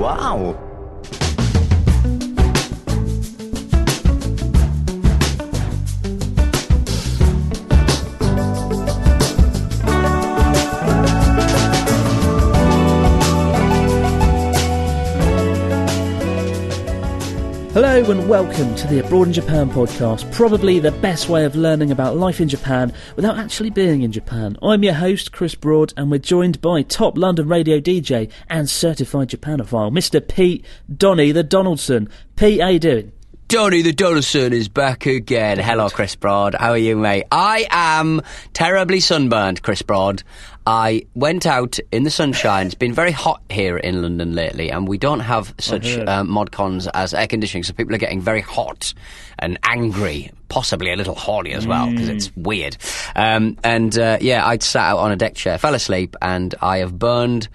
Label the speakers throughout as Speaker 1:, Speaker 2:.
Speaker 1: Wow!
Speaker 2: Hello and welcome to the Abroad in Japan podcast, probably the best way of learning about life in Japan without actually being in Japan. I'm your host, Chris Broad, and we're joined by top London radio DJ and certified Japanophile, Mr. Pete Donny the Donaldson. Pete, how you doing?
Speaker 3: Donny the Donaldson is back again. Hello, Chris Broad. How are you, mate? I am terribly sunburned, Chris Broad. I went out in the sunshine. It's been very hot here in London lately, and we don't have such uh, mod cons as air conditioning, so people are getting very hot and angry, possibly a little horny as well, because it's weird. Um, and uh, yeah, I sat out on a deck chair, fell asleep, and I have burned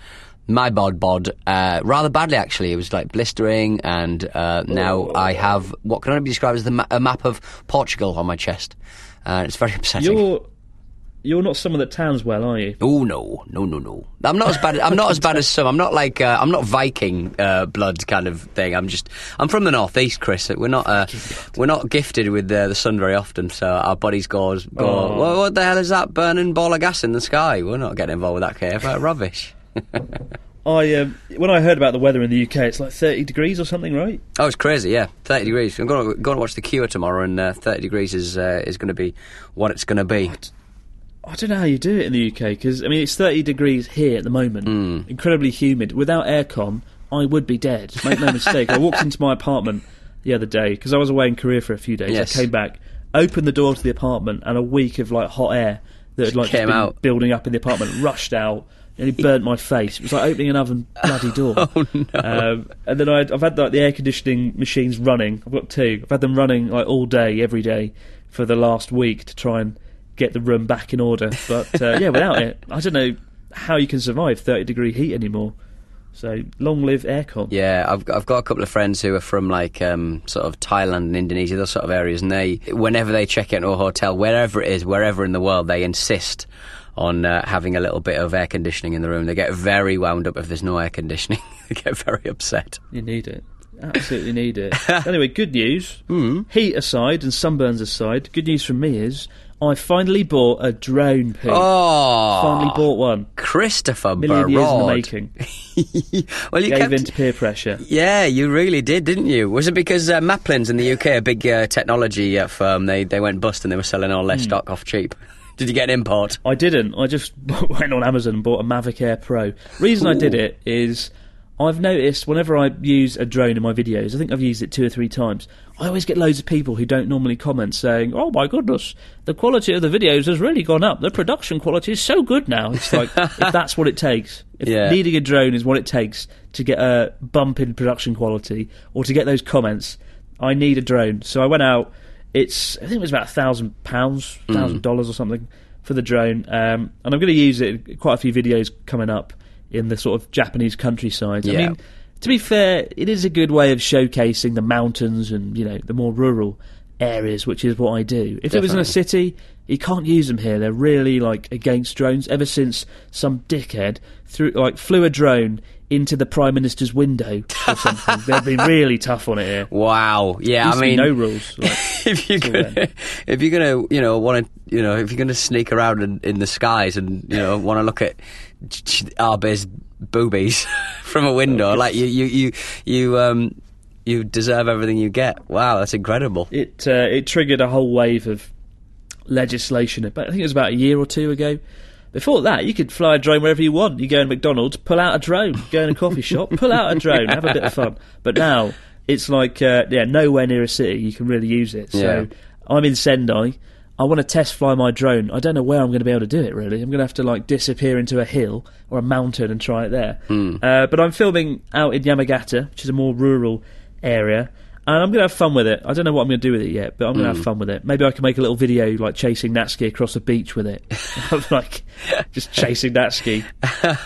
Speaker 3: my bod bod uh, rather badly actually. It was like blistering, and uh, now I have what can only be described as the ma- a map of Portugal on my chest. Uh, it's very upsetting.
Speaker 2: You're you're not someone that tans well, are you?
Speaker 3: Oh no, no, no, no! I'm not as bad. I'm not as bad as some. I'm not like uh, I'm not Viking uh, blood kind of thing. I'm just I'm from the northeast, Chris. We're not uh, we're not gifted with uh, the sun very often, so our bodies goes go.
Speaker 2: Oh.
Speaker 3: Well, what the hell is that burning ball of gas in the sky? We're not getting involved with that kind of rubbish.
Speaker 2: I um, when I heard about the weather in the UK, it's like 30 degrees or something, right?
Speaker 3: Oh, it's crazy, yeah. 30 degrees. I'm going to, going to watch The Cure tomorrow, and uh, 30 degrees is uh, is going to be what it's going to be.
Speaker 2: I don't know how you do it in the UK because I mean it's 30 degrees here at the moment,
Speaker 3: Hmm.
Speaker 2: incredibly humid. Without aircon, I would be dead. Make no mistake. I walked into my apartment the other day because I was away in Korea for a few days.
Speaker 3: Yes.
Speaker 2: I came back, opened the door to the apartment, and a week of like hot air that had like been
Speaker 3: out.
Speaker 2: building up in the apartment rushed out. And it burnt my face. It was like opening an oven bloody door.
Speaker 3: Oh, no.
Speaker 2: Um, and then I, I've had like the air conditioning machines running. I've got two. I've had them running like all day, every day, for the last week to try and get the room back in order. But uh, yeah, without it, I don't know how you can survive 30 degree heat anymore. So long live aircon.
Speaker 3: Yeah, I've I've got a couple of friends who are from like um, sort of Thailand and Indonesia, those sort of areas, and they whenever they check into a hotel, wherever it is, wherever in the world, they insist on uh, having a little bit of air conditioning in the room. They get very wound up if there's no air conditioning. they get very upset.
Speaker 2: You need it. Absolutely need it. anyway, good news.
Speaker 3: Hmm.
Speaker 2: Heat aside and sunburns aside, good news from me is I finally bought a drone. Pete.
Speaker 3: Oh,
Speaker 2: Finally bought one.
Speaker 3: Christopher
Speaker 2: Million years in the making.
Speaker 3: well, you
Speaker 2: Gave
Speaker 3: kept.
Speaker 2: in to peer pressure.
Speaker 3: Yeah, you really did, didn't you? Was it because uh, Maplins in the UK, a big uh, technology uh, firm, they they went bust and they were selling all their stock off cheap? Did you get an import?
Speaker 2: I didn't. I just went on Amazon and bought a Mavic Air Pro. Reason I did it is I've noticed whenever I use a drone in my videos, I think I've used it two or three times. I always get loads of people who don't normally comment saying, "Oh my goodness, the quality of the videos has really gone up. The production quality is so good now." It's like if that's what it takes, if
Speaker 3: Yeah.
Speaker 2: needing a drone is what it takes to get a bump in production quality or to get those comments, I need a drone. So I went out. It's I think it was about a thousand pounds,
Speaker 3: Mm.
Speaker 2: thousand dollars or something for the drone, um, and I'm going to use it. in Quite a few videos coming up in the sort of Japanese countryside. I mean, to be fair, it is a good way of showcasing the mountains and you know the more rural areas, which is what I do. If it was in a
Speaker 3: Definitely.
Speaker 2: city, you can't use them here. They're really like against drones. Ever since some dickhead threw like flew a drone into the prime minister's window or something, they've been really tough on it here.
Speaker 3: Wow. Yeah, I mean,
Speaker 2: no rules. Like,
Speaker 3: if you're gonna,
Speaker 2: then.
Speaker 3: if you're gonna, you know, want to, you know, if you're gonna sneak around in, in the skies and you know want to look at Abe's boobies from a window,
Speaker 2: Oh,
Speaker 3: like you, you, you, you, um, you deserve everything you get. Wow, that's incredible.
Speaker 2: it uh, it triggered a whole wave of legislation. But I think it was about a year or two ago. Before that, you could fly a drone wherever you want. You go in McDonald's, pull out a drone. Go in a coffee shop, pull out a drone, have a bit of fun. But now it's like, uh, yeah, nowhere near a city you can really use it. So
Speaker 3: Yeah.
Speaker 2: I'm in Sendai. I want to test fly my drone. I don't know where I'm going to be able to do it. Really, I'm going to have to like disappear into a hill or a mountain and try it there. Uh, but I'm filming out in Yamagata, which is a more rural area, and I'm going to have fun with it. I don't know what I'm going to do with it yet, but I'm going to have fun with it. Maybe I can make a little video like chasing Natsuki across a beach with it, like just chasing Natsuki,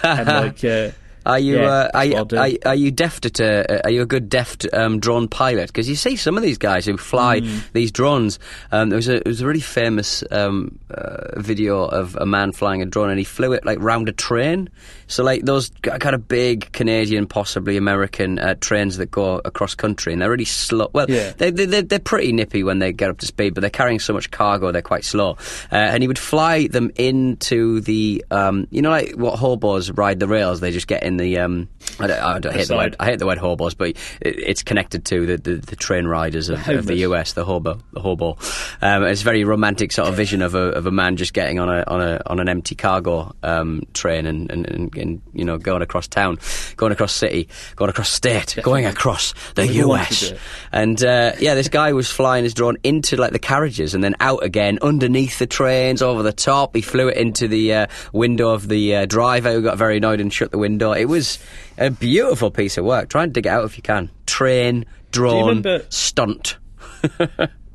Speaker 2: and like uh,
Speaker 3: Are you,
Speaker 2: Yeah,
Speaker 3: uh, are, you
Speaker 2: what I'll do.
Speaker 3: are, are you deft at a, are you a good deft um, drone pilot? Because you see some of these guys who fly
Speaker 2: Hmm.
Speaker 3: these drones. Um, there was a there was a really famous um, uh, video of a man flying a drone, and he flew it like round a train. So like those kind of big Canadian, possibly American uh, trains that go across country, and they're really slow. Well,
Speaker 2: Yeah.
Speaker 3: they, they, they're, pretty nippy when they get up to speed, but they're carrying so much cargo, they're quite slow. Uh, and he would fly them into the, um, you know, like what hobos ride the rails. They just get in the. Um, I, don't, I, don't hate the word. I hate the word hobos, but it, it's connected to the, the, the train riders of, of the. US, the hobo, the hobo. Um, it's a very romantic sort of vision of a of a man just getting on a on a on an empty cargo um, train and, and, and, and you know going across town, going across city, going across state, going across the
Speaker 2: We've all wanted
Speaker 3: US. And uh, yeah, this guy was flying his drone into like the carriages and then out again underneath the trains, over the top. He flew it into the uh, window of the uh, driver, who got very annoyed and shut the window. It was a beautiful piece of work. Try and dig it out if you can. Train, drone,
Speaker 2: remember-
Speaker 3: stunt.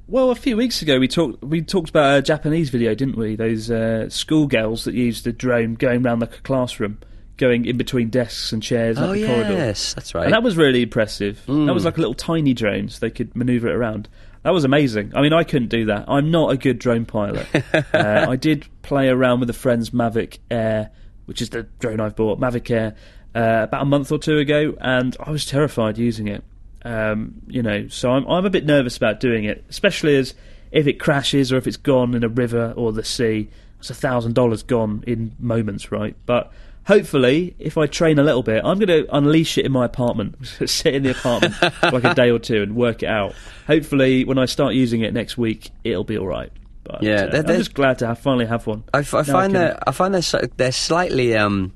Speaker 2: Well, a few weeks ago we talked we talked about a Japanese video, didn't we? Those uh, schoolgirls that used the drone going around the classroom, going in between desks and chairs up
Speaker 3: Oh
Speaker 2: the corridor.
Speaker 3: yes, that's right.
Speaker 2: And that was really impressive. That
Speaker 3: Mm.
Speaker 2: was like a little tiny drone, so they could manoeuvre it around. That was amazing. I mean, I couldn't do that. I'm not a good drone pilot. uh, I did play around with a friend's Mavic Air, which is the drone I've bought, Mavic Air, uh, about a month or two ago, and I was terrified using it. Um, you know, so I'm I'm a bit nervous about doing it, especially as if it crashes or if it's gone in a river or the sea. It's a thousand dollars gone in moments, right? But hopefully, if I train a little bit, I'm going to unleash it in my apartment. Sit in the apartment for like a day or two and work it out. Hopefully, when I start using it next week, it'll be all right. But
Speaker 3: Yeah,
Speaker 2: uh,
Speaker 3: there-
Speaker 2: I'm just glad to have, finally have one.
Speaker 3: I, f- I find
Speaker 2: can-
Speaker 3: that I find they're they're slightly. Um,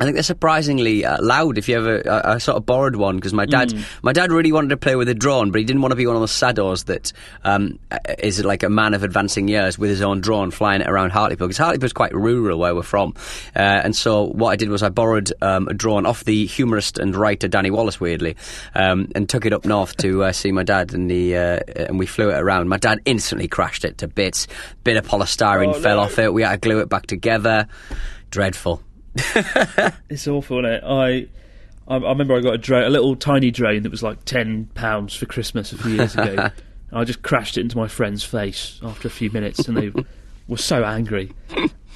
Speaker 3: I think they're surprisingly uh, loud. If you ever, I, I sort of borrowed one because my dad,
Speaker 2: Hmm.
Speaker 3: my dad really wanted to play with a drone, but he didn't want to be one of those saddos that um, uh, is like a man of advancing years with his own drone flying it around Hartlepool. Because Hartlepool's quite rural where we're from, uh, and so what I did was I borrowed um, a drone off the humorist and writer Danny Wallace, weirdly, um, and took it up north to uh, see my dad, and the uh, and we flew it around. My dad instantly crashed it to bits. Bit of polystyrene
Speaker 2: Oh,
Speaker 3: fell
Speaker 2: no.
Speaker 3: off it. We had to glue it back together. Dreadful.
Speaker 2: It's awful, isn't it? I, I I remember I got a drone, a little tiny drone that was like ten pounds for Christmas a few years ago. I just crashed it into my friend's face after a few minutes, and they were so angry.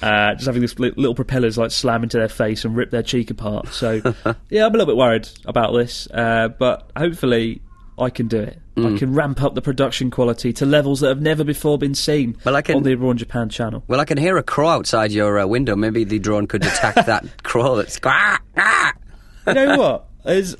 Speaker 2: Uh, just having this li- little propellers like slam into their face and rip their cheek apart. So, yeah, I'm a little bit worried about this, uh, but hopefully I can do it.
Speaker 3: Mm.
Speaker 2: I can ramp up the production quality to levels that have never before been seen
Speaker 3: Well, I can-
Speaker 2: on the Raw Japan channel.
Speaker 3: Well, I can hear a crow outside your uh, window. Maybe the drone could detect that crow that's.
Speaker 2: You know what? There's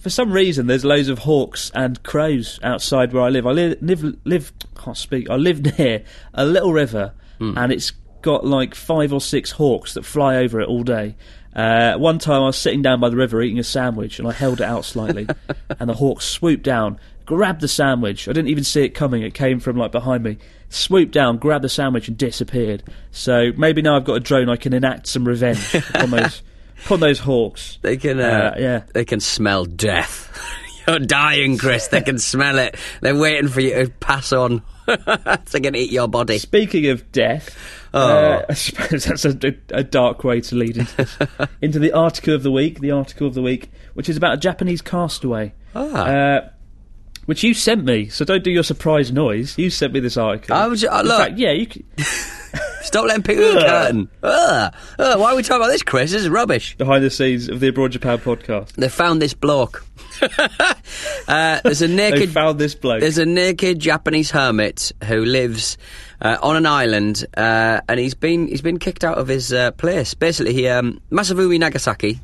Speaker 2: for some reason there's loads of hawks and crows outside where I live. I live live, live can't speak. I live near a little river, and it's got like five or six hawks that fly over it all day. Uh, one time I was sitting down by the river eating a sandwich, and I held it out slightly, and the hawk swooped down, grabbed the sandwich. I didn't even see it coming; it came from like behind me. Swooped down, grabbed the sandwich, and disappeared. So maybe now I've got a drone, I can enact some revenge on those upon those hawks.
Speaker 3: They can. Uh,
Speaker 2: Uh, yeah.
Speaker 3: They can smell death. You're dying, Chris. They can smell it. They're waiting for you to pass on. they can eat your body.
Speaker 2: Speaking of death, uh, I suppose that's a, a dark way to lead into, this. into the article of the week. The article of the week, which is about a Japanese castaway.
Speaker 3: Ah.
Speaker 2: Uh, which you sent me. So don't do your surprise noise. You sent me this article.
Speaker 3: I was- uh, look.
Speaker 2: fact, yeah, you. c-
Speaker 3: Stop letting people in the curtain. Ugh. Ugh, why are we talking about this, Chris? This is rubbish.
Speaker 2: behind the scenes of the Abroad Japan podcast.
Speaker 3: They found this bloke. uh, there's a naked.
Speaker 2: They found this bloke.
Speaker 3: There's a naked Japanese hermit who lives uh, on an island, uh, and he's been he's been kicked out of his uh, place. Basically, he um, Masafumi Nagasaki.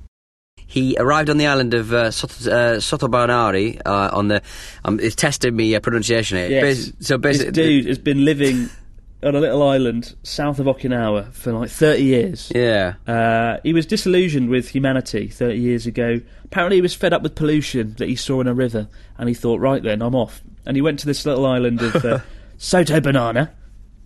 Speaker 3: He arrived on the island of uh, Sot- uh, Sotobanari uh, on the. Um, it's tested me uh, pronunciation here.
Speaker 2: Yes.
Speaker 3: Bas- so
Speaker 2: this
Speaker 3: basically,
Speaker 2: dude has been living on a little island south of Okinawa for like 30 years.
Speaker 3: yeah,
Speaker 2: Uh, he was disillusioned with humanity 30 years ago. Apparently, he was fed up with pollution that he saw in a river, and he thought, right then, I'm off. And he went to this little island of uh, Soto Banana,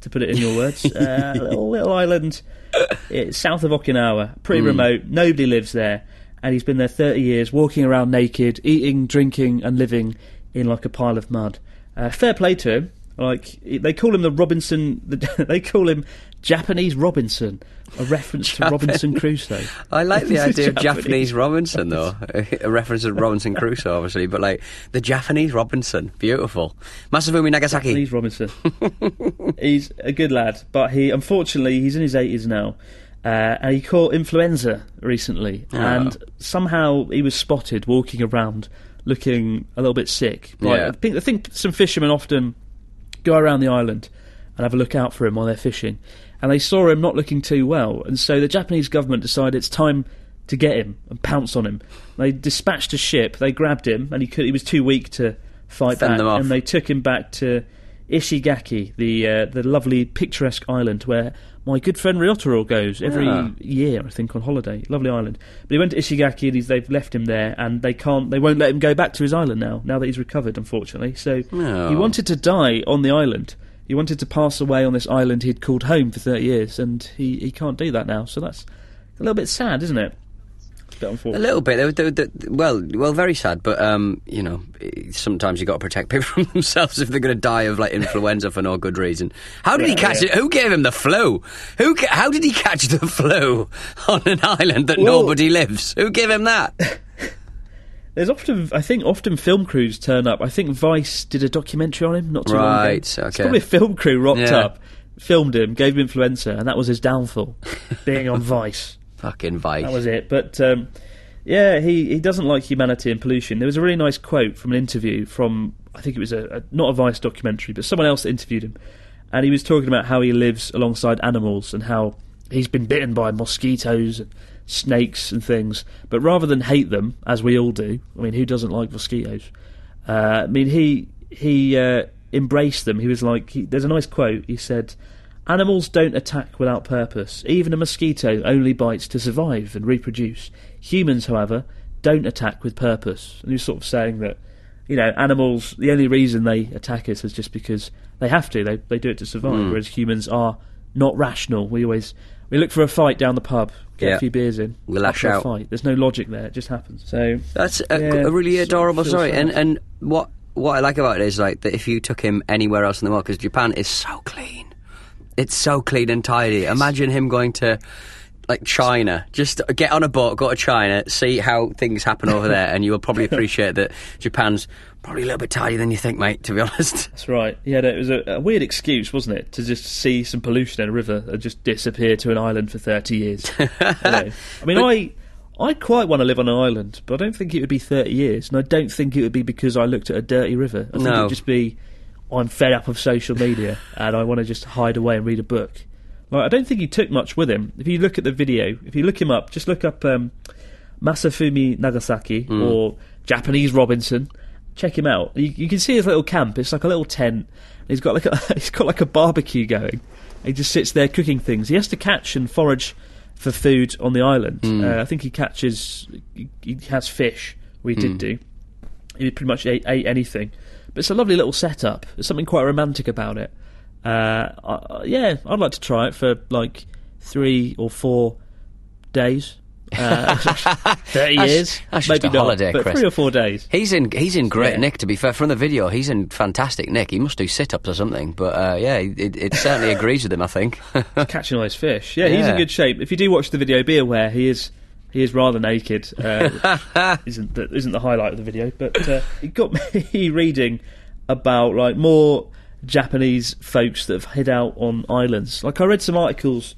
Speaker 2: to put it in your words. Uh, little, little island uh, south of Okinawa, pretty remote. Nobody lives there. And he's been there 30 years, walking around naked, eating, drinking, and living in like a pile of mud. Uh, fair play to him. Like they call him the Robinson. The, they call him Japanese Robinson, a reference to Robinson Crusoe.
Speaker 3: I like the idea of
Speaker 2: Japanese.
Speaker 3: Robinson though. a reference to Robinson Crusoe, obviously, but like the Japanese Robinson, beautiful. Masafumi Nagasaki.
Speaker 2: Japanese Robinson. he's a good lad, but he unfortunately he's in his eighties now, uh, and he caught influenza recently, and somehow he was spotted walking around looking a little bit sick. Like,
Speaker 3: Yeah.
Speaker 2: I think I think some fishermen often go around the island and have a look out for him while they're fishing, and they saw him not looking too well, and so the Japanese government decided it's time to get him and pounce on him. They dispatched a ship, they grabbed him, and he could, he was too weak to fight
Speaker 3: Fend
Speaker 2: back, and they took him back to Ishigaki, the uh, the lovely picturesque island where my good friend Ryotaro goes every
Speaker 3: Ah.
Speaker 2: year, I think, on holiday. Lovely island. But he went to Ishigaki and he's, they've left him there, and they can't, they won't let him go back to his island now. Now that he's recovered, unfortunately. So
Speaker 3: Oh.
Speaker 2: he wanted to die on the island. He wanted to pass away on this island he'd called home for thirty years, and he, he can't do that now. So that's a little bit sad, isn't it? It's a
Speaker 3: little bit. They, they, they, well, well, very sad. But um, you know, sometimes you got to protect people from themselves if they're going to die of like influenza for no good reason. How did he catch
Speaker 2: yeah.
Speaker 3: it? Who gave him the flu? Who? ca- How did he catch the flu on an island that
Speaker 2: Well-
Speaker 3: nobody lives? Who gave him that?
Speaker 2: There's often, I think, often film crews turn up. I think Vice did a documentary on him not too long ago.
Speaker 3: Right,
Speaker 2: It's
Speaker 3: okay.
Speaker 2: probably a film crew rocked
Speaker 3: Yeah.
Speaker 2: up, filmed him, gave him influenza, and that was his downfall, being on Vice.
Speaker 3: Fucking vice.
Speaker 2: That was it. But um, yeah, he, he doesn't like humanity and pollution. There was a really nice quote from an interview from I think it was a, a not a Vice documentary, but someone else interviewed him, and he was talking about how he lives alongside animals and how he's been bitten by mosquitoes and snakes and things, but rather than hate them as we all do, I mean, who doesn't like mosquitoes? Uh, I mean, he he uh, embraced them. He was like, he, there's a nice quote. He said. Animals don't attack without purpose. Even a mosquito only bites to survive and reproduce. Humans, however, don't attack with purpose. And he was sort of saying that, you know, animals, the only reason they attack us is just because they have to. They, they do it to survive, hmm. whereas humans are not rational. We always we look for a fight down the pub, get
Speaker 3: Yeah.
Speaker 2: a few beers in,
Speaker 3: We
Speaker 2: up
Speaker 3: lash
Speaker 2: for a
Speaker 3: out.
Speaker 2: fight. There's no logic there. It just happens. So
Speaker 3: That's a,
Speaker 2: Yeah,
Speaker 3: a really adorable
Speaker 2: feels
Speaker 3: story. And and what what I like about it is like that if you took him anywhere else in the world, because Japan is so clean, it's so clean and tidy. Imagine him going to. Like China, just get on a boat, go to China, see how things happen over there, and you will probably appreciate that Japan's probably a little bit tidier than you think, mate. To be honest,
Speaker 2: That's right. Yeah, it was a, a weird excuse, wasn't it, to just see some pollution in a river and just disappear to an island for thirty years. You know? I mean, I I quite want to live on an island, but I don't think it would be thirty years, and I don't think it would be because I looked at a dirty river. I think it
Speaker 3: No.
Speaker 2: would just be I'm fed up of social media and I want to just hide away and read a book. Like, I don't think he took much with him. If you look at the video, if you look him up, just look up um, Masafumi Nagasaki or Japanese Robinson. Check him out. You, you can see his little camp. It's like a little tent. He's got like a he's got like a barbecue going. He just sits there cooking things. He has to catch and forage for food on the island. Uh, I think he catches. He, he has fish. We did do. He pretty much ate, ate anything. But it's a lovely little setup. There's something quite romantic about it. Uh, I, yeah, I'd like to try it for like three or four days. Uh, Thirty years,
Speaker 3: that's
Speaker 2: maybe
Speaker 3: a
Speaker 2: not,
Speaker 3: holiday,
Speaker 2: but
Speaker 3: Chris.
Speaker 2: three or four days.
Speaker 3: he's in he's in great
Speaker 2: Yeah.
Speaker 3: nick. To be fair, from the video, he's in fantastic nick. He must do sit ups or something. But uh, yeah, it, it certainly agrees with him. I think.
Speaker 2: catching all those fish. Yeah, he's in good shape. If you do watch the video, be aware he is He is rather naked. Uh, isn't the, isn't the highlight of the video, but uh, it got me reading about like more Japanese folks that have hid out on islands. Like I read some articles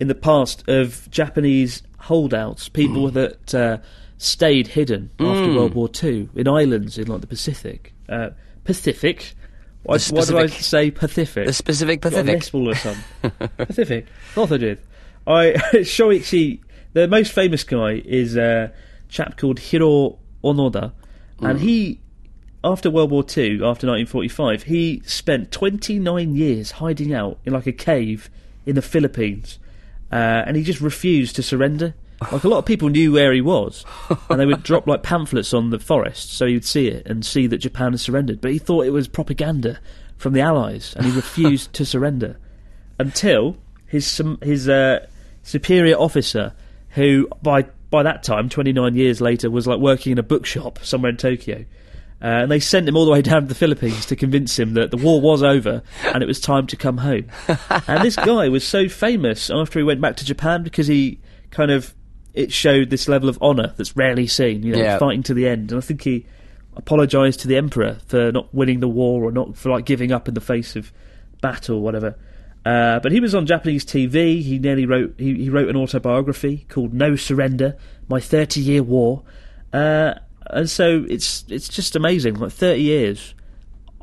Speaker 2: in the past of Japanese holdouts, people that uh, stayed hidden after World War Two in islands in like the Pacific. Uh, Pacific. Why, why did I say Pacific?
Speaker 3: The specific
Speaker 2: Got a
Speaker 3: Pacific.
Speaker 2: of a sudden. Pacific. Thought I did. I Shoichi. The most famous guy is a chap called Hiroo Onoda, and he, after World War Two, after 1945, he spent 29 years hiding out in like a cave in the Philippines, uh, and he just refused to surrender. Like a lot of people knew where he was, and they would drop like pamphlets on the forest so you'd see it and see that Japan had surrendered. But he thought it was propaganda from the Allies, and he refused to surrender until his his uh, superior officer, who by by that time, 29 years later, was like working in a bookshop somewhere in Tokyo. Uh, and they sent him all the way down to the Philippines to convince him that the war was over and it was time to come home. and this guy was so famous after he went back to Japan because he kind of it showed this level of honour that's rarely seen. You know,
Speaker 3: Yeah.
Speaker 2: fighting to the end. And I think he apologised to the emperor for not winning the war or not for like giving up in the face of battle, or whatever. Uh, but he was on Japanese TV. He nearly wrote he, he wrote an autobiography called No Surrender: My Thirty Year War. Uh, and so it's it's just amazing. Like thirty years.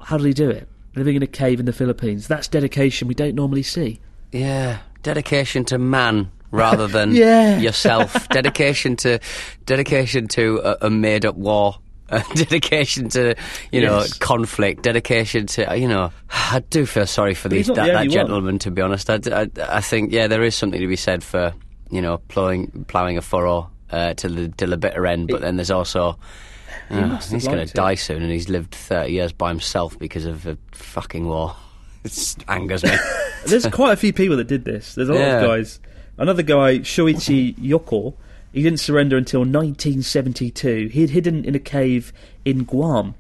Speaker 2: How did he do it? Living in a cave in the Philippines. That's dedication we don't normally see.
Speaker 3: Yeah, dedication to man rather than
Speaker 2: Yeah.
Speaker 3: yourself. dedication to dedication to a, a made-up war. Uh, dedication to you know
Speaker 2: Yes.
Speaker 3: conflict. Dedication to you know. I do feel sorry for these, that,
Speaker 2: the
Speaker 3: that
Speaker 2: one.
Speaker 3: gentleman. To be honest, I, I, I think yeah, there is something to be said for you know plowing ploughing a furrow uh, till the till the bitter end. But then there's also. uh, he's going to die soon, and he's lived 30 years by himself because of a fucking war. It angers me.
Speaker 2: There's quite a few people that did this. There's a lot
Speaker 3: Yeah.
Speaker 2: of guys. Another guy, Shoichi Yokoi, he didn't surrender until 1972. He had hidden in a cave in Guam,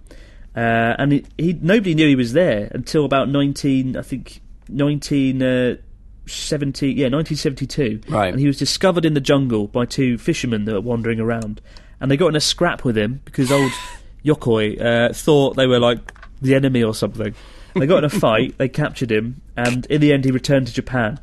Speaker 2: uh, and he, he nobody knew he was there until about 19, I think 1970, yeah, 1972.
Speaker 3: Right.
Speaker 2: And he was discovered in the jungle by two fishermen that were wandering around, and they got in a scrap with him because old Yokoi uh, thought they were like the enemy or something. They got in a fight, they captured him, and in the end, he returned to Japan.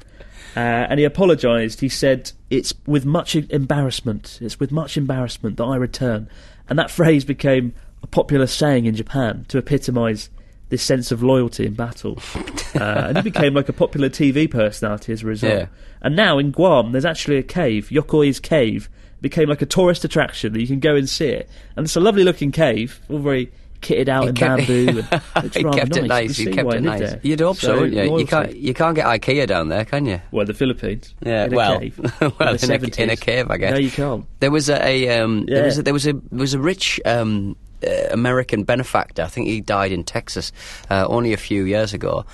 Speaker 2: Uh, and he apologised. He said, It's with much embarrassment, it's with much embarrassment that I return. And that phrase became a popular saying in Japan to epitomise this sense of loyalty in battle. Uh, and he became like a popular TV personality as a result.
Speaker 3: Yeah.
Speaker 2: And now in Guam, there's actually a cave, Yokoi's Cave, became like a tourist attraction that you can go and see it. And it's a lovely looking cave, all very kitted out
Speaker 3: He
Speaker 2: in
Speaker 3: kept-
Speaker 2: bamboo. And
Speaker 3: he kept it nice.
Speaker 2: You
Speaker 3: He kept it nice.
Speaker 2: there.
Speaker 3: You'd hope so, wouldn't you? You can't. You can't get IKEA down there, can you?
Speaker 2: Well, the Philippines.
Speaker 3: Yeah,
Speaker 2: in a
Speaker 3: well,
Speaker 2: cave,
Speaker 3: well,
Speaker 2: the
Speaker 3: in a- in a cave, I guess.
Speaker 2: No, you can't.
Speaker 3: There was a, a um, there was a, there was a there was a rich um, uh, American benefactor. I think he died in Texas uh, only a few years ago,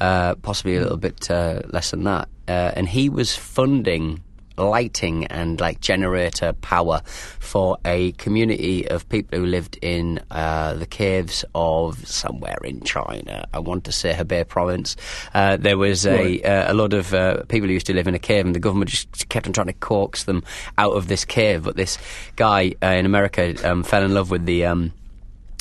Speaker 3: uh, possibly a little bit uh, less than that. Uh, and he was funding lighting and like generator power for a community of people who lived in uh, the caves of somewhere in China. I want to say Hebei province. Uh, there was a uh, a lot of uh, people who used to live in a cave, and the government just kept on trying to coax them out of this cave. But this guy uh, in America um, fell in love with the. Um,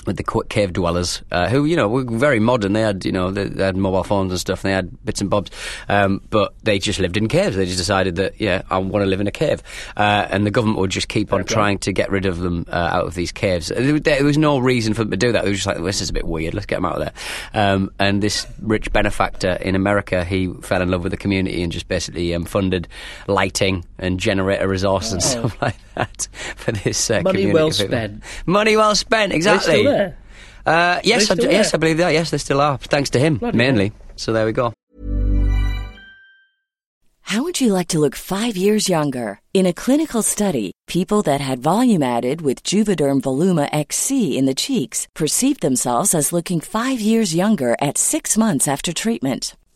Speaker 3: with the cave dwellers, uh, who you know were very modern. They had you know they, they had mobile phones and stuff, and they had bits and bobs, um, but they just lived in caves. They just decided that yeah, I want to live in a cave, uh, and the government would just keep on trying to get rid of them uh, out of these caves. There, there was no reason for them to do that. They were just like, this is a bit weird. Let's get them out of there. Um, and this rich benefactor in America, he fell in love with the community and just basically um, funded lighting and generator resources and stuff like that for this uh,
Speaker 2: Money well spent.
Speaker 3: Money well spent, exactly.
Speaker 2: Still there?
Speaker 3: Uh, yes,
Speaker 2: They
Speaker 3: I,
Speaker 2: still
Speaker 3: yes. I believe that. Yes, they still are. Thanks to him,
Speaker 2: Bloody
Speaker 3: mainly. So there we go.
Speaker 4: How would you like to look five years younger? In a clinical study, people that had volume added with Juvederm Voluma XC in the cheeks perceived themselves as looking five years younger at six months after treatment.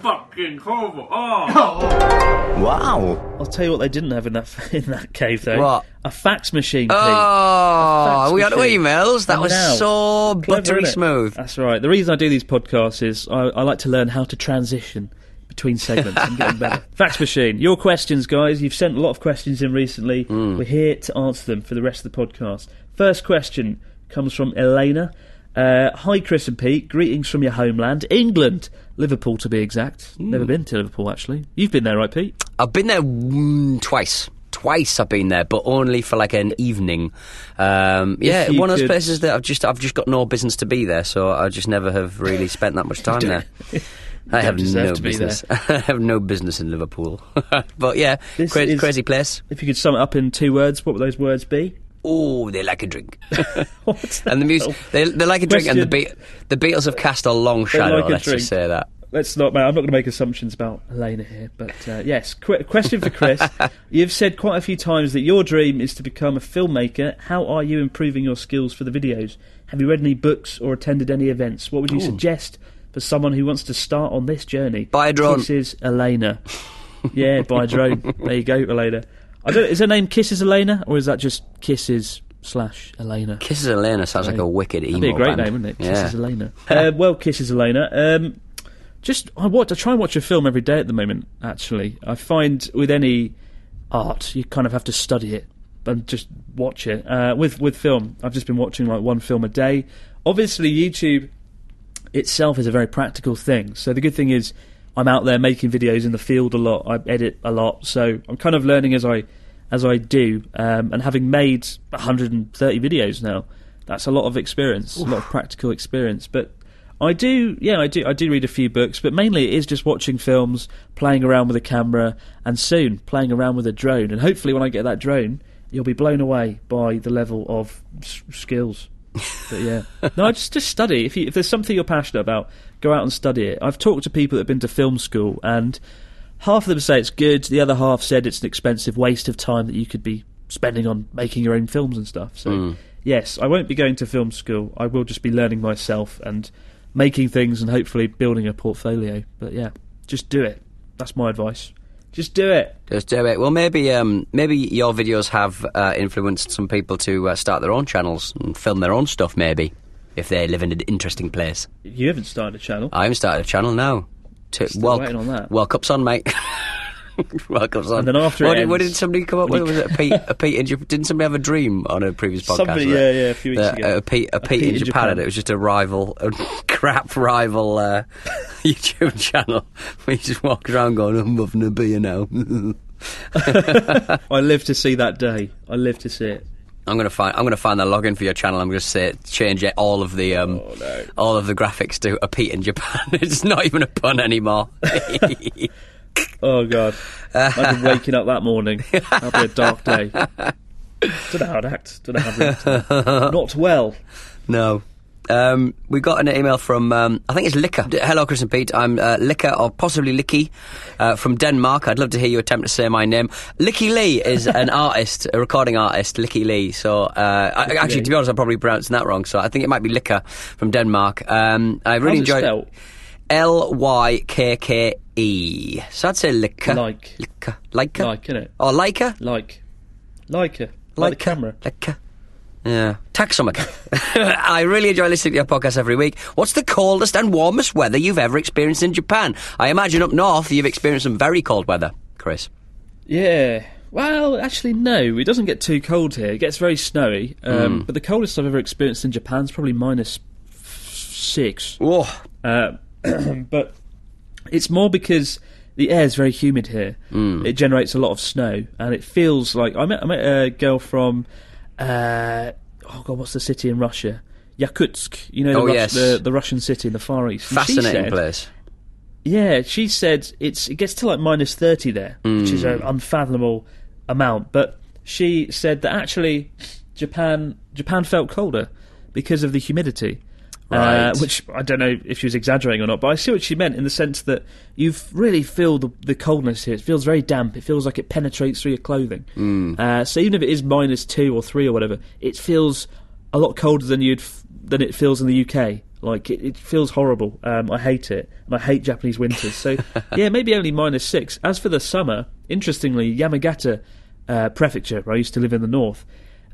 Speaker 2: Fucking horrible. Oh.
Speaker 5: Wow.
Speaker 2: I'll tell you what they didn't have in that in that cave though.
Speaker 3: What?
Speaker 2: A fax machine. Pete.
Speaker 3: Oh,
Speaker 2: fax
Speaker 3: we got
Speaker 2: machine.
Speaker 3: emails. That
Speaker 2: And
Speaker 3: was
Speaker 2: now-
Speaker 3: so
Speaker 2: Clever,
Speaker 3: buttery
Speaker 2: innit?
Speaker 3: smooth.
Speaker 2: That's right. The reason I do these podcasts is I, I like to learn how to transition between segments. I'm getting better. Fax machine. Your questions, guys. You've sent a lot of questions in recently.
Speaker 3: Hmm.
Speaker 2: We're here to answer them for the rest of the podcast. First question comes from Elena. Uh, Hi, Chris and Pete. Greetings from your homeland, England, Liverpool to be exact. Never
Speaker 3: Hmm.
Speaker 2: been to Liverpool actually. You've been there, right, Pete?
Speaker 3: I've been there mm, twice. Twice I've been there, but only for like an evening. Um, yeah, one of those places that I've just I've just got no business to be there, so I just never have really spent that much time there. I have no business. I have no business in Liverpool, but yeah, crazy,
Speaker 2: is-
Speaker 3: crazy place.
Speaker 2: If you could sum it up in two words, what would those words be?
Speaker 3: Oh, they like a drink, and the music they, they like a drink, and the Be- the Beatles have cast a long shadow.
Speaker 2: like a
Speaker 3: let's
Speaker 2: drink.
Speaker 3: just say that.
Speaker 2: Let's not, man. I'm not going to make assumptions about Elena here, but uh, yes. Qu- question for Chris: You've said quite a few times that your dream is to become a filmmaker. How are you improving your skills for the videos? Have you read any books or attended any events? What would you suggest for someone who wants to start on this journey?
Speaker 3: Buy a drone.
Speaker 2: This is Elena. yeah, buy a drone. There you go, Elena. I don't. Is her name Kisses Elena, or is that just Kisses slash Elena?
Speaker 3: Kisses Elena sounds like a wicked emo
Speaker 2: That'd be a great
Speaker 3: band.
Speaker 2: name, wouldn't it?
Speaker 3: Yeah.
Speaker 2: Kisses Elena. uh, well, Kisses Elena. Um, just I watch. I try and watch a film every day at the moment. Actually, I find with any art, you kind of have to study it and just watch it. Uh, with with film, I've just been watching like one film a day. Obviously, YouTube itself is a very practical thing. So the good thing is, I'm out there making videos in the field a lot. I edit a lot, so I'm kind of learning as I as I do. Um, and having made 130 videos now, that's a lot of experience, a lot of practical experience. But I do, yeah, I do, I do read a few books, but mainly it is just watching films, playing around with a camera, and soon playing around with a drone. And hopefully, when I get that drone, you'll be blown away by the level of s- skills. But yeah, no, just just study. If you, if there's something you're passionate about, go out and study it. I've talked to people that have been to film school, and half of them say it's good. The other half said it's an expensive waste of time that you could be spending on making your own films and stuff. So hmm. yes, I won't be going to film school. I will just be learning myself and making things and hopefully building a portfolio. But yeah, just do it. That's my advice. Just do it.
Speaker 3: Just do it. Well, maybe um, maybe your videos have uh, influenced some people to uh, start their own channels and film their own stuff. Maybe if they live in an interesting place.
Speaker 2: You haven't started a channel.
Speaker 3: I haven't started a channel now. To,
Speaker 2: Still
Speaker 3: well,
Speaker 2: waiting on that.
Speaker 3: World Cup's on, mate. World Cup's on.
Speaker 2: And then after
Speaker 3: what,
Speaker 2: it
Speaker 3: did, what did somebody come up with? Was it a Pete? A Pete in Japan? Didn't somebody have a dream on a previous podcast?
Speaker 2: Somebody, yeah, yeah, a few weeks ago.
Speaker 3: A Pete, a Pete, in, Japan, and it was just a rival a crap rival uh, YouTube channel We just walk around going, I'm having a beer now.
Speaker 2: I live to see that day. I live to see it.
Speaker 3: I'm gonna find. I'm gonna find the login for your channel. I'm gonna say change it, all of the um, all of the graphics to a Pete in Japan. it's not even a pun anymore.
Speaker 2: Oh god, I've been waking up that morning. That'll be a dark day. Don't know how to act. Don't know how to act. Not well.
Speaker 3: no. Um, we got an email from um, I think it's Licker. Hello, Chris and Pete. I'm uh, Licker or possibly Licky uh, from Denmark. I'd love to hear you attempt to say my name. Lykke Li is an artist, a recording artist. Lykke Li. So uh, I, actually, to be honest, I'm probably pronouncing that wrong. So I think it might be Licker from Denmark. Um, I really enjoyed? L Y K K E. So I'd say Licker.
Speaker 2: Like.
Speaker 3: Licker. Liker.
Speaker 2: Like, innit?
Speaker 3: Or Liker.
Speaker 2: Like, like her, like the camera.
Speaker 3: Liker. Yeah. Taxomic. I really enjoy listening to your podcast every week. What's the coldest and warmest weather you've ever experienced in Japan? I imagine up north you've experienced some very cold weather, Chris.
Speaker 2: Yeah. Well, actually, no. It doesn't get too cold here. It gets very snowy. Um, But the coldest I've ever experienced in Japan is probably minus f- six.
Speaker 3: Whoa.
Speaker 2: Uh, but it's more because the air is very humid here.
Speaker 3: Hmm.
Speaker 2: It generates a lot of snow, and it feels like I met I met a girl from uh, oh god, what's the city in Russia? Yakutsk. You know the,
Speaker 3: Oh,
Speaker 2: Rus-
Speaker 3: yes.
Speaker 2: the, the Russian city in the Far East. And
Speaker 3: Fascinating
Speaker 2: said-
Speaker 3: place.
Speaker 2: yeah, she said it's it gets to like minus thirty there, which is an unfathomable amount. But she said that actually Japan Japan felt colder because of the humidity. Uh, which I don't know if she was exaggerating or not, but I see what she meant in the sense that you really feel the, the coldness here. It feels very damp. It feels like it penetrates through your clothing. Uh, so even if it is minus two or three or whatever, it feels a lot colder than you'd f- than it feels in the UK. Like it, it feels horrible. Um, I hate it, and I hate Japanese winters. So yeah, maybe only minus six. As for the summer, interestingly, Yamagata uh, Prefecture, where I used to live in the north,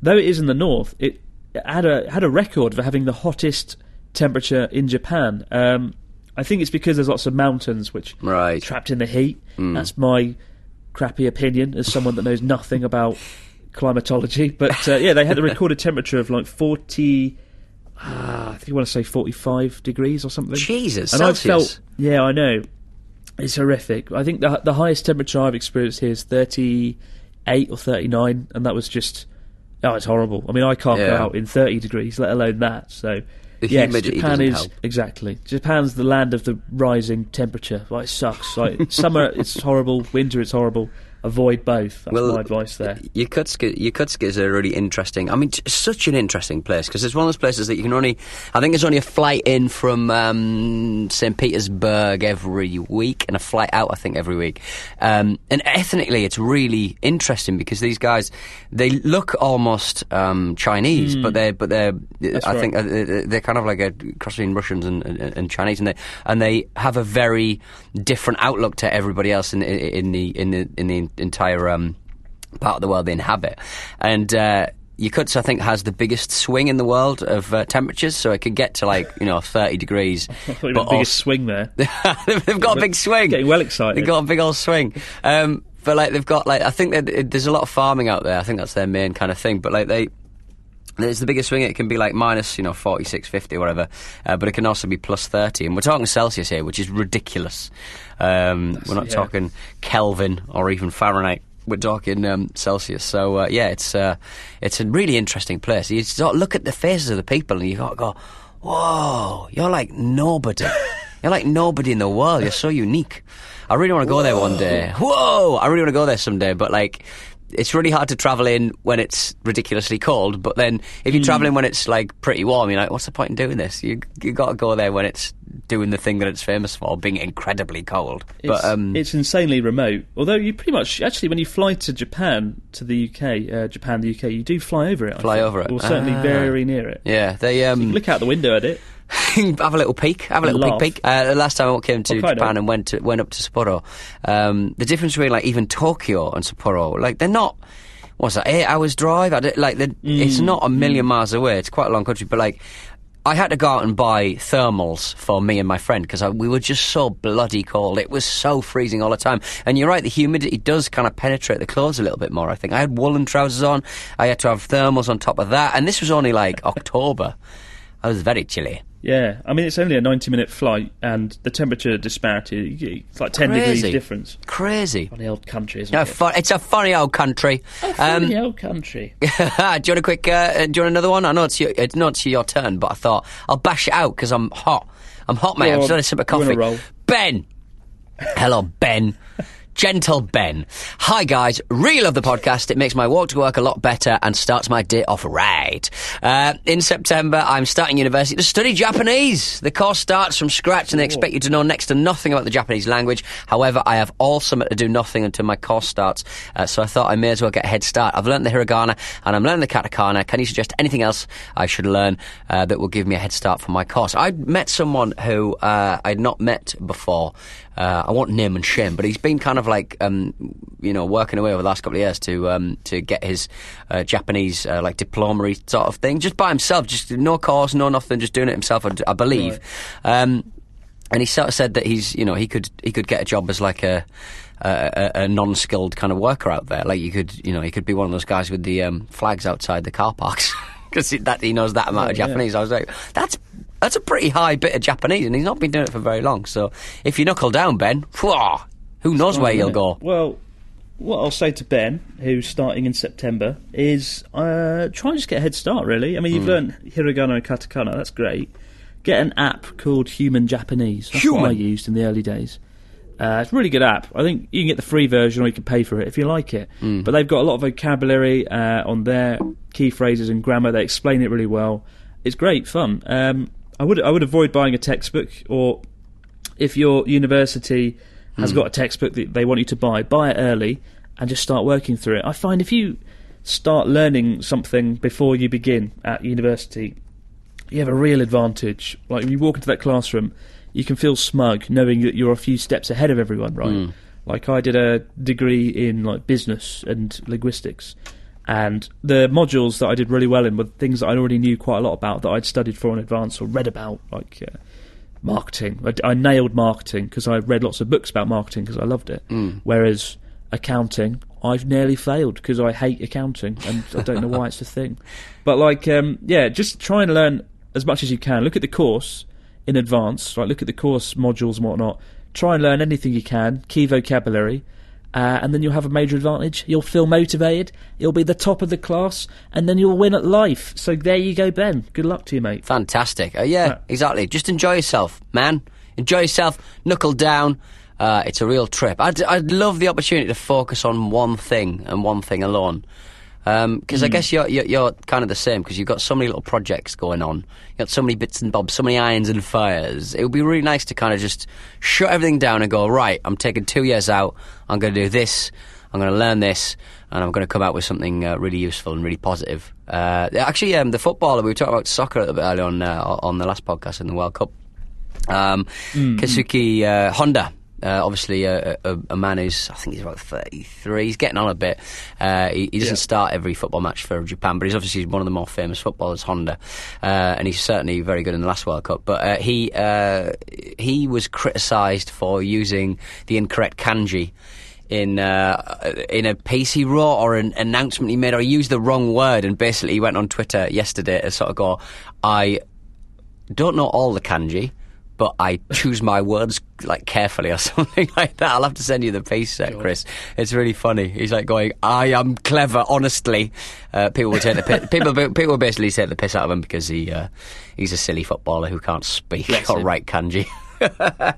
Speaker 2: though it is in the north, it had a had a record for having the hottest temperature in Japan. Um, I think it's because there's lots of mountains which
Speaker 3: Right.
Speaker 2: trapped in the heat. That's my crappy opinion as someone that knows nothing about climatology. But uh, yeah, they had a recorded temperature of like 40. Uh, I think you want to say 45 degrees or something.
Speaker 3: Jesus,
Speaker 2: and I
Speaker 3: Celsius.
Speaker 2: felt, yeah, I know, it's horrific. I think the the highest temperature I've experienced here is 38 or 39, and that was just, oh, it's horrible. I mean, I can't go out in 30 degrees, let alone that. So.
Speaker 3: The
Speaker 2: yes,
Speaker 3: humidity
Speaker 2: Japan is
Speaker 3: help.
Speaker 2: exactly. Japan's the land of the rising temperature. Like it sucks. Like summer, it's horrible. Winter, it's horrible. Avoid both. That's my advice there.
Speaker 3: Yakutsk, Yakutsk is a really interesting. I mean, such an interesting place because it's one of those places that you can only. I think there's only a flight in from um, St. Petersburg every week and a flight out, I think, every week. Um, and ethnically, it's really interesting because these guys they look almost um, Chinese, but they're but they're. I
Speaker 2: right.
Speaker 3: think uh, they're they're kind of like a cross between Russians and, and, and Chinese, and they and they have a very different outlook to everybody else in in the in the in the entire um, part of the world they inhabit. And uh, Yakutsk, I think, has the biggest swing in the world of uh, temperatures, so it could get to like you know thirty degrees.
Speaker 2: I thought you
Speaker 3: but
Speaker 2: biggest
Speaker 3: also-
Speaker 2: swing there.
Speaker 3: they've got a big swing.
Speaker 2: Getting well excited.
Speaker 3: They've got a big old swing. Um, but like they've got like I think there's a lot of farming out there. I think that's their main kind of thing. But like they. It's the biggest swing. It can be like minus, you know, 46, 50 whatever. Uh, but it can also be plus 30. And we're talking Celsius here, which is ridiculous. Um, we're not
Speaker 2: yeah.
Speaker 3: talking Kelvin or even Fahrenheit. We're talking um, Celsius. So, uh, yeah, it's uh, it's a really interesting place. You sort of look at the faces of the people and you got to go, whoa, you're like nobody. you're like nobody in the world. You're so unique. I really want to go there one day. Whoa! I really want to go there someday, but like, it's really hard to travel in when it's ridiculously cold. But then, if
Speaker 2: Hmm.
Speaker 3: you travel in when it's like pretty warm, you're like, what's the point in doing this? You you got to go there when it's doing the thing that it's famous for, being incredibly cold.
Speaker 2: It's,
Speaker 3: but um,
Speaker 2: it's insanely remote. Although you pretty much actually, when you fly to Japan to the UK, uh, Japan the UK, you do fly over it. I
Speaker 3: Fly
Speaker 2: think.
Speaker 3: over it.
Speaker 2: or certainly
Speaker 3: Ah.
Speaker 2: very near it.
Speaker 3: yeah, they um,
Speaker 2: You can look out the window at it.
Speaker 3: have a little peek. Have a little peek peek. Uh, the last time I came to
Speaker 2: of.
Speaker 3: Japan and went to, went up to Sapporo, um, the difference between like even Tokyo and Sapporo, like they're not. What's that? Eight hours drive? I like they're- it's
Speaker 2: Mm,
Speaker 3: not a million miles away. It's quite a long country, but like. I had to go out and buy thermals for me and my friend because we were just so bloody cold. It was so freezing all the time. And you're right, the humidity does kind of penetrate the clothes a little bit more. I think I had woolen trousers on. I had to have thermals on top of that, and this was only like October. I was very chilly.
Speaker 2: Yeah, I mean it's only a ninety-minute flight, and the temperature disparity it's like ten degrees difference.
Speaker 3: Crazy.
Speaker 2: Funny old country, isn't
Speaker 3: No,
Speaker 2: it?
Speaker 3: fu- it's a funny old country.
Speaker 2: Funny old country.
Speaker 3: do you want a quick? Uh, do you want another one? I know it's your, it's not your turn, but I thought I'll bash it out because I'm hot. I'm hot, mate.
Speaker 2: Go
Speaker 3: I've
Speaker 2: on,
Speaker 3: just had a sip of
Speaker 2: a
Speaker 3: coffee. Ben. Hello, Ben. Gentle Ben. Hi, guys. Really love the podcast. It makes my walk to work a lot better and starts my day off right. Uh, in September, I'm starting university to study Japanese. The course starts from scratch and they expect you to know next to nothing about the Japanese language. However, I have all summer to do nothing until my course starts, uh, so I thought I may as well get a head start. I've learned the hiragana and I'm learning the katakana. Can you suggest anything else I should learn uh, that will give me a head start for my course? I met someone who uh, I'd not met before. Uh, I won't name and shame, but he's been kind of like, um, you know, working away over the last couple of years to um, to get his uh, Japanese uh, like diploma sort of thing, just by himself, just no course, no nothing, just doing it himself. I, I believe. Um, and he sort of said that he's, you know, he could he could get a job as like a a, a, non-skilled kind of worker out there. Like you could, you know, he could be one of those guys with the um, flags outside the car parks because that he knows that amount of
Speaker 2: yeah.
Speaker 3: Japanese. I was like, that's that's a pretty high bit of Japanese, and he's not been doing it for very long. So if you knuckle down, Ben, who knows where you'll go?
Speaker 2: Well, what I'll say to Ben, who's starting in September, is uh, try and just get a head start. Really, I mean, you've learned hiragana and katakana. That's great. Get an app called Human Japanese. That's what I used in the early days. Uh, it's a really good app. I think you can get the free version or you can pay for it if you like it.
Speaker 3: Hmm.
Speaker 2: But they've got a lot of vocabulary uh, on there, key phrases and grammar. They explain it really well. It's great fun. Um, I would I would avoid buying a textbook or if your university has
Speaker 3: Hmm.
Speaker 2: got a textbook that they want you to buy, buy it early and just start working through it. I find if you start learning something before you begin at university, you have a real advantage. Like when you walk into that classroom, you can feel smug knowing that you're a few steps ahead of everyone, right? Like I did a degree in like business and linguistics. And the modules that I did really well in were things that I already knew quite a lot about that I'd studied for in advance or read about, like uh, marketing. I, I nailed marketing because I read lots of books about marketing because I loved it. Whereas accounting, I've nearly failed because I hate accounting and I don't know why it's a thing. But like, um, yeah, just try and learn as much as you can. Look at the course in advance. Like, look at the course modules and whatnot. Try and learn anything you can. Key vocabulary. Uh, and then you'll have a major advantage. You'll feel motivated. You'll be the top of the class, and then you'll win at life. So there you go, Ben. Good luck to you, mate.
Speaker 3: Fantastic. Uh, yeah,
Speaker 2: Yeah.
Speaker 3: exactly. Just enjoy yourself, man. Enjoy yourself. Knuckle down. Uh, it's a real trip. I'd, I'd love the opportunity to focus on one thing and one thing alone. Because I guess you're, you're you're kind of the same because you've got so many little projects going on. You've got so many bits and bobs, so many irons and fires. It would be really nice to kind of just shut everything down and go, right, I'm taking two years out. I'm going to do this. I'm going to learn this. And I'm going to come out with something uh, really useful and really positive. Uh, actually, um, the footballer, we were talking about soccer a little bit earlier on, uh, on the last podcast in the World Cup. Um, Keisuke uh, Honda. Uh, obviously, uh, a, a man who's I think he's about thirty-three. He's getting on a bit. Uh, he, he doesn't
Speaker 2: Yeah.
Speaker 3: start every football match for Japan, but he's obviously one of the more famous footballers, Honda, uh, and he's certainly very good in the last World Cup. But uh, he uh, he was criticised for using the incorrect kanji in uh, in a piece he wrote or an announcement he made, or he used the wrong word, and basically he went on Twitter yesterday to sort of go, I don't know all the kanji, but I choose my words like carefully or something like that. I'll have to send you the piece, uh, Chris. It's really funny. He's like going, "I am clever." Honestly, uh, people will take the piss, people people basically take the piss out of him because he uh, he's a silly footballer who can't speak
Speaker 2: Bless
Speaker 3: or
Speaker 2: him.
Speaker 3: write kanji.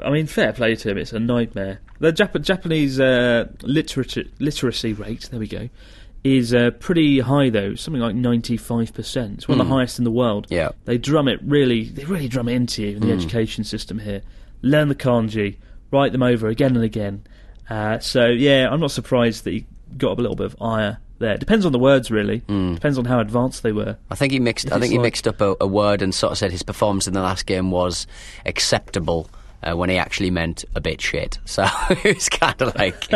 Speaker 2: I mean, fair play to him. It's a nightmare. The Jap- Japanese uh, literature literacy rate, there we go, is uh, pretty high though. Something like ninety five percent. It's one of the highest in the world.
Speaker 3: Hmm. Yeah.
Speaker 2: they drum it really. They really drum it into you in the education system here. Learn the kanji, write them over again and again. Uh, so yeah, I'm not surprised that he got a little bit of ire there. Depends on the words, really. Depends on how advanced they were.
Speaker 3: I think he mixed.
Speaker 2: If
Speaker 3: I think
Speaker 2: it's
Speaker 3: he
Speaker 2: like-
Speaker 3: mixed up a, a word and sort of said his performance in the last game was acceptable. Uh, when he actually meant a bit shit, so it was kind of like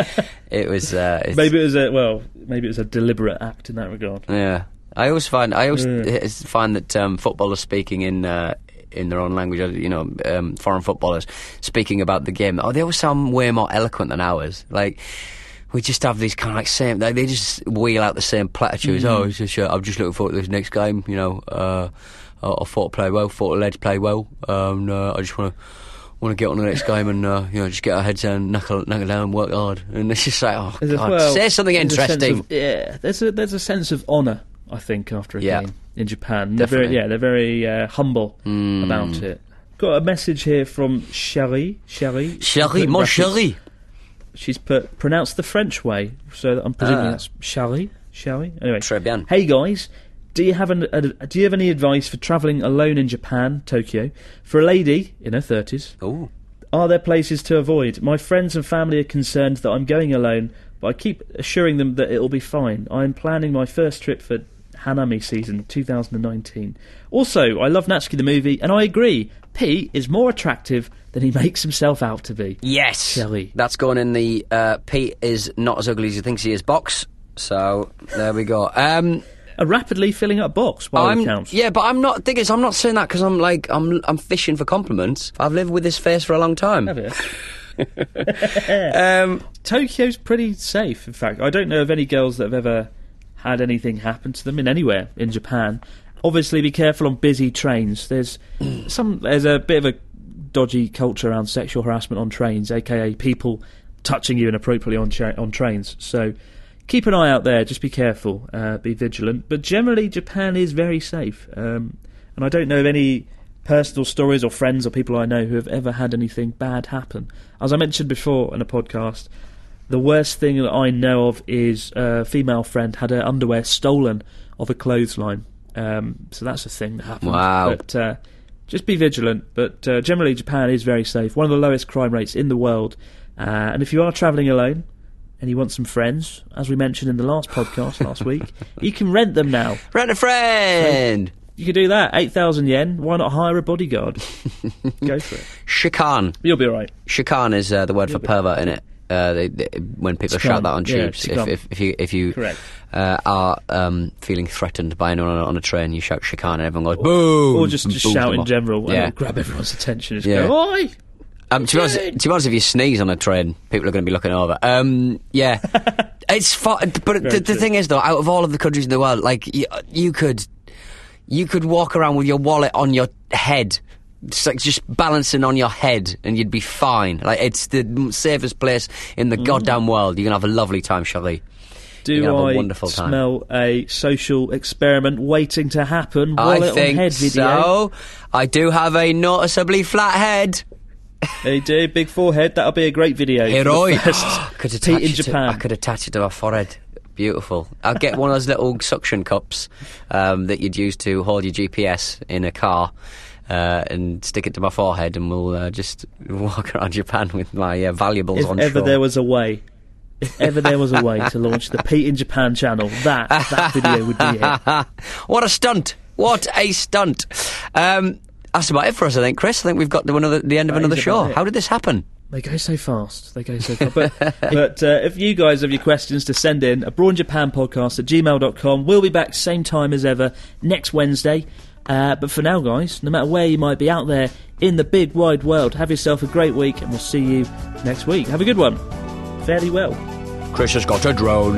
Speaker 3: it was. Uh, it's-
Speaker 2: Maybe it was a well. Maybe it was a deliberate act in that regard.
Speaker 3: Yeah, I always find I always
Speaker 2: Yeah.
Speaker 3: find that um, footballers speaking in uh, in their own language, you know, um, foreign footballers speaking about the game, oh, they always sound way more eloquent than ours. Like we just have these kind of like same. They, they just wheel out the same platitudes. Oh, it's just uh, I'm just looking forward to this next game. You know. Uh, I, I thought I played well. Thought the lads played well. Um, uh, I just want to want to get on the next game and uh, you know just get our heads down, knuckle, knuckle down, work hard, and it's just like oh
Speaker 2: There's
Speaker 3: god,
Speaker 2: well,
Speaker 3: say something interesting.
Speaker 2: of- yeah, there's a there's a sense of honour, I think, after a
Speaker 3: Yeah.
Speaker 2: game in Japan. They're very,
Speaker 3: Definitely.
Speaker 2: yeah, they're very uh, humble
Speaker 3: Mm.
Speaker 2: about it. Got a message here from Cherie. Cherie.
Speaker 3: Chérie, mon chéri.
Speaker 2: She's put pronounced the French way, so I'm presuming
Speaker 3: Ah.
Speaker 2: that's Cherie. Cherie. Anyway,
Speaker 3: Très bien.
Speaker 2: Hey guys, do you have an, a, do you have any advice for travelling alone in Japan, Tokyo, for a lady in her thirties?
Speaker 3: Ooh.
Speaker 2: Are there places to avoid? My friends and family are concerned that I'm going alone, but I keep assuring them that it'll be fine. I am planning my first trip for Hanami season 2019. Also, I love Natsuki the movie, and I agree. Pete is more attractive than he makes himself out to be.
Speaker 3: Yes,
Speaker 2: Shelley.
Speaker 3: that's going in the uh, Pete is not as ugly as he thinks he is box. So there we go. Um,
Speaker 2: A rapidly filling up box, by
Speaker 3: I'm
Speaker 2: accounts.
Speaker 3: yeah, but I'm not. Thing is, I'm not saying that because I'm like I'm I'm fishing for compliments. I've lived with this face for a long time.
Speaker 2: Have you?
Speaker 3: Um,
Speaker 2: Tokyo's pretty safe. In fact, I don't know of any girls that have ever had anything happen to them in anywhere in Japan. Obviously, be careful on busy trains. There's some. There's a bit of a dodgy culture around sexual harassment on trains, aka people touching you inappropriately on tra- on trains. So keep an eye out there. Just be careful. Uh, be vigilant. But generally, Japan is very safe. Um, and I don't know of any personal stories or friends or people I know who have ever had anything bad happen. As I mentioned before in a podcast, the worst thing that I know of is a female friend had her underwear stolen off a clothesline. Um, so that's a thing that happened.
Speaker 3: Wow.
Speaker 2: But uh, just be vigilant. But uh, generally, Japan is very safe. One of the lowest crime rates in the world. Uh, and if you are travelling alone and you want some friends, as we mentioned in the last podcast last week, you can rent them now.
Speaker 3: rent a friend.
Speaker 2: You can do that. 8,000 yen. Why not hire a bodyguard? Go for it.
Speaker 3: Chikan.
Speaker 2: You'll be alright.
Speaker 3: Chikan is uh, the word for pervert in it. Uh, they, they, when people shout that on
Speaker 2: yeah,
Speaker 3: tubes, if, if, if you if you uh, are um, feeling threatened by anyone on a, on a train, you shout chikan and everyone goes boom.
Speaker 2: Or just, just shout in general
Speaker 3: Yeah.
Speaker 2: grab everyone's attention. Just
Speaker 3: Yeah.
Speaker 2: go, Oi!
Speaker 3: Um, to, be honest, to be honest, if you sneeze on a train, people are going to be looking over. Um, yeah, it's fu- But the, the thing is, though, out of all of the countries in the world, like you, you could, you could walk around with your wallet on your head, just like just balancing on your head, and you'd be fine. Like it's the safest place in
Speaker 2: Mm.
Speaker 3: the goddamn world. You're gonna have a lovely time, Charlie.
Speaker 2: Do
Speaker 3: You're gonna have a
Speaker 2: I
Speaker 3: wonderful time.
Speaker 2: smell a social experiment waiting to happen? Wallet
Speaker 3: I think
Speaker 2: on head video.
Speaker 3: so. I do have a noticeably flat head.
Speaker 2: They do. Big forehead. That'll be a great video. for the
Speaker 3: Heroi.
Speaker 2: first
Speaker 3: could
Speaker 2: Pete
Speaker 3: attach
Speaker 2: in
Speaker 3: it to-
Speaker 2: Japan.
Speaker 3: I could attach it to my forehead. Beautiful. I'll get one of those little suction cups um, that you'd use to hold your GPS in a car. Uh, and stick it to my forehead, and we'll uh, just walk around Japan with my uh, valuables
Speaker 2: if
Speaker 3: on
Speaker 2: If
Speaker 3: ever
Speaker 2: there was a way, if ever there was a way to launch the Pete in Japan channel, that that video would be it.
Speaker 3: what a stunt! What a stunt! Um, that's about it for us, I think, Chris. I think we've got to another the end of
Speaker 2: That
Speaker 3: another show. How did this happen?
Speaker 2: They go so fast. They go so fast. But, but uh, if you guys have your questions to send in, abroad Japan podcast at gmail.com. We'll be back same time as ever next Wednesday. Uh, but for now, guys, no matter where you might be out there in the big wide world, have yourself a great week and we'll see you next week. Have a good one. Fairly well.
Speaker 3: Chris has got a drone.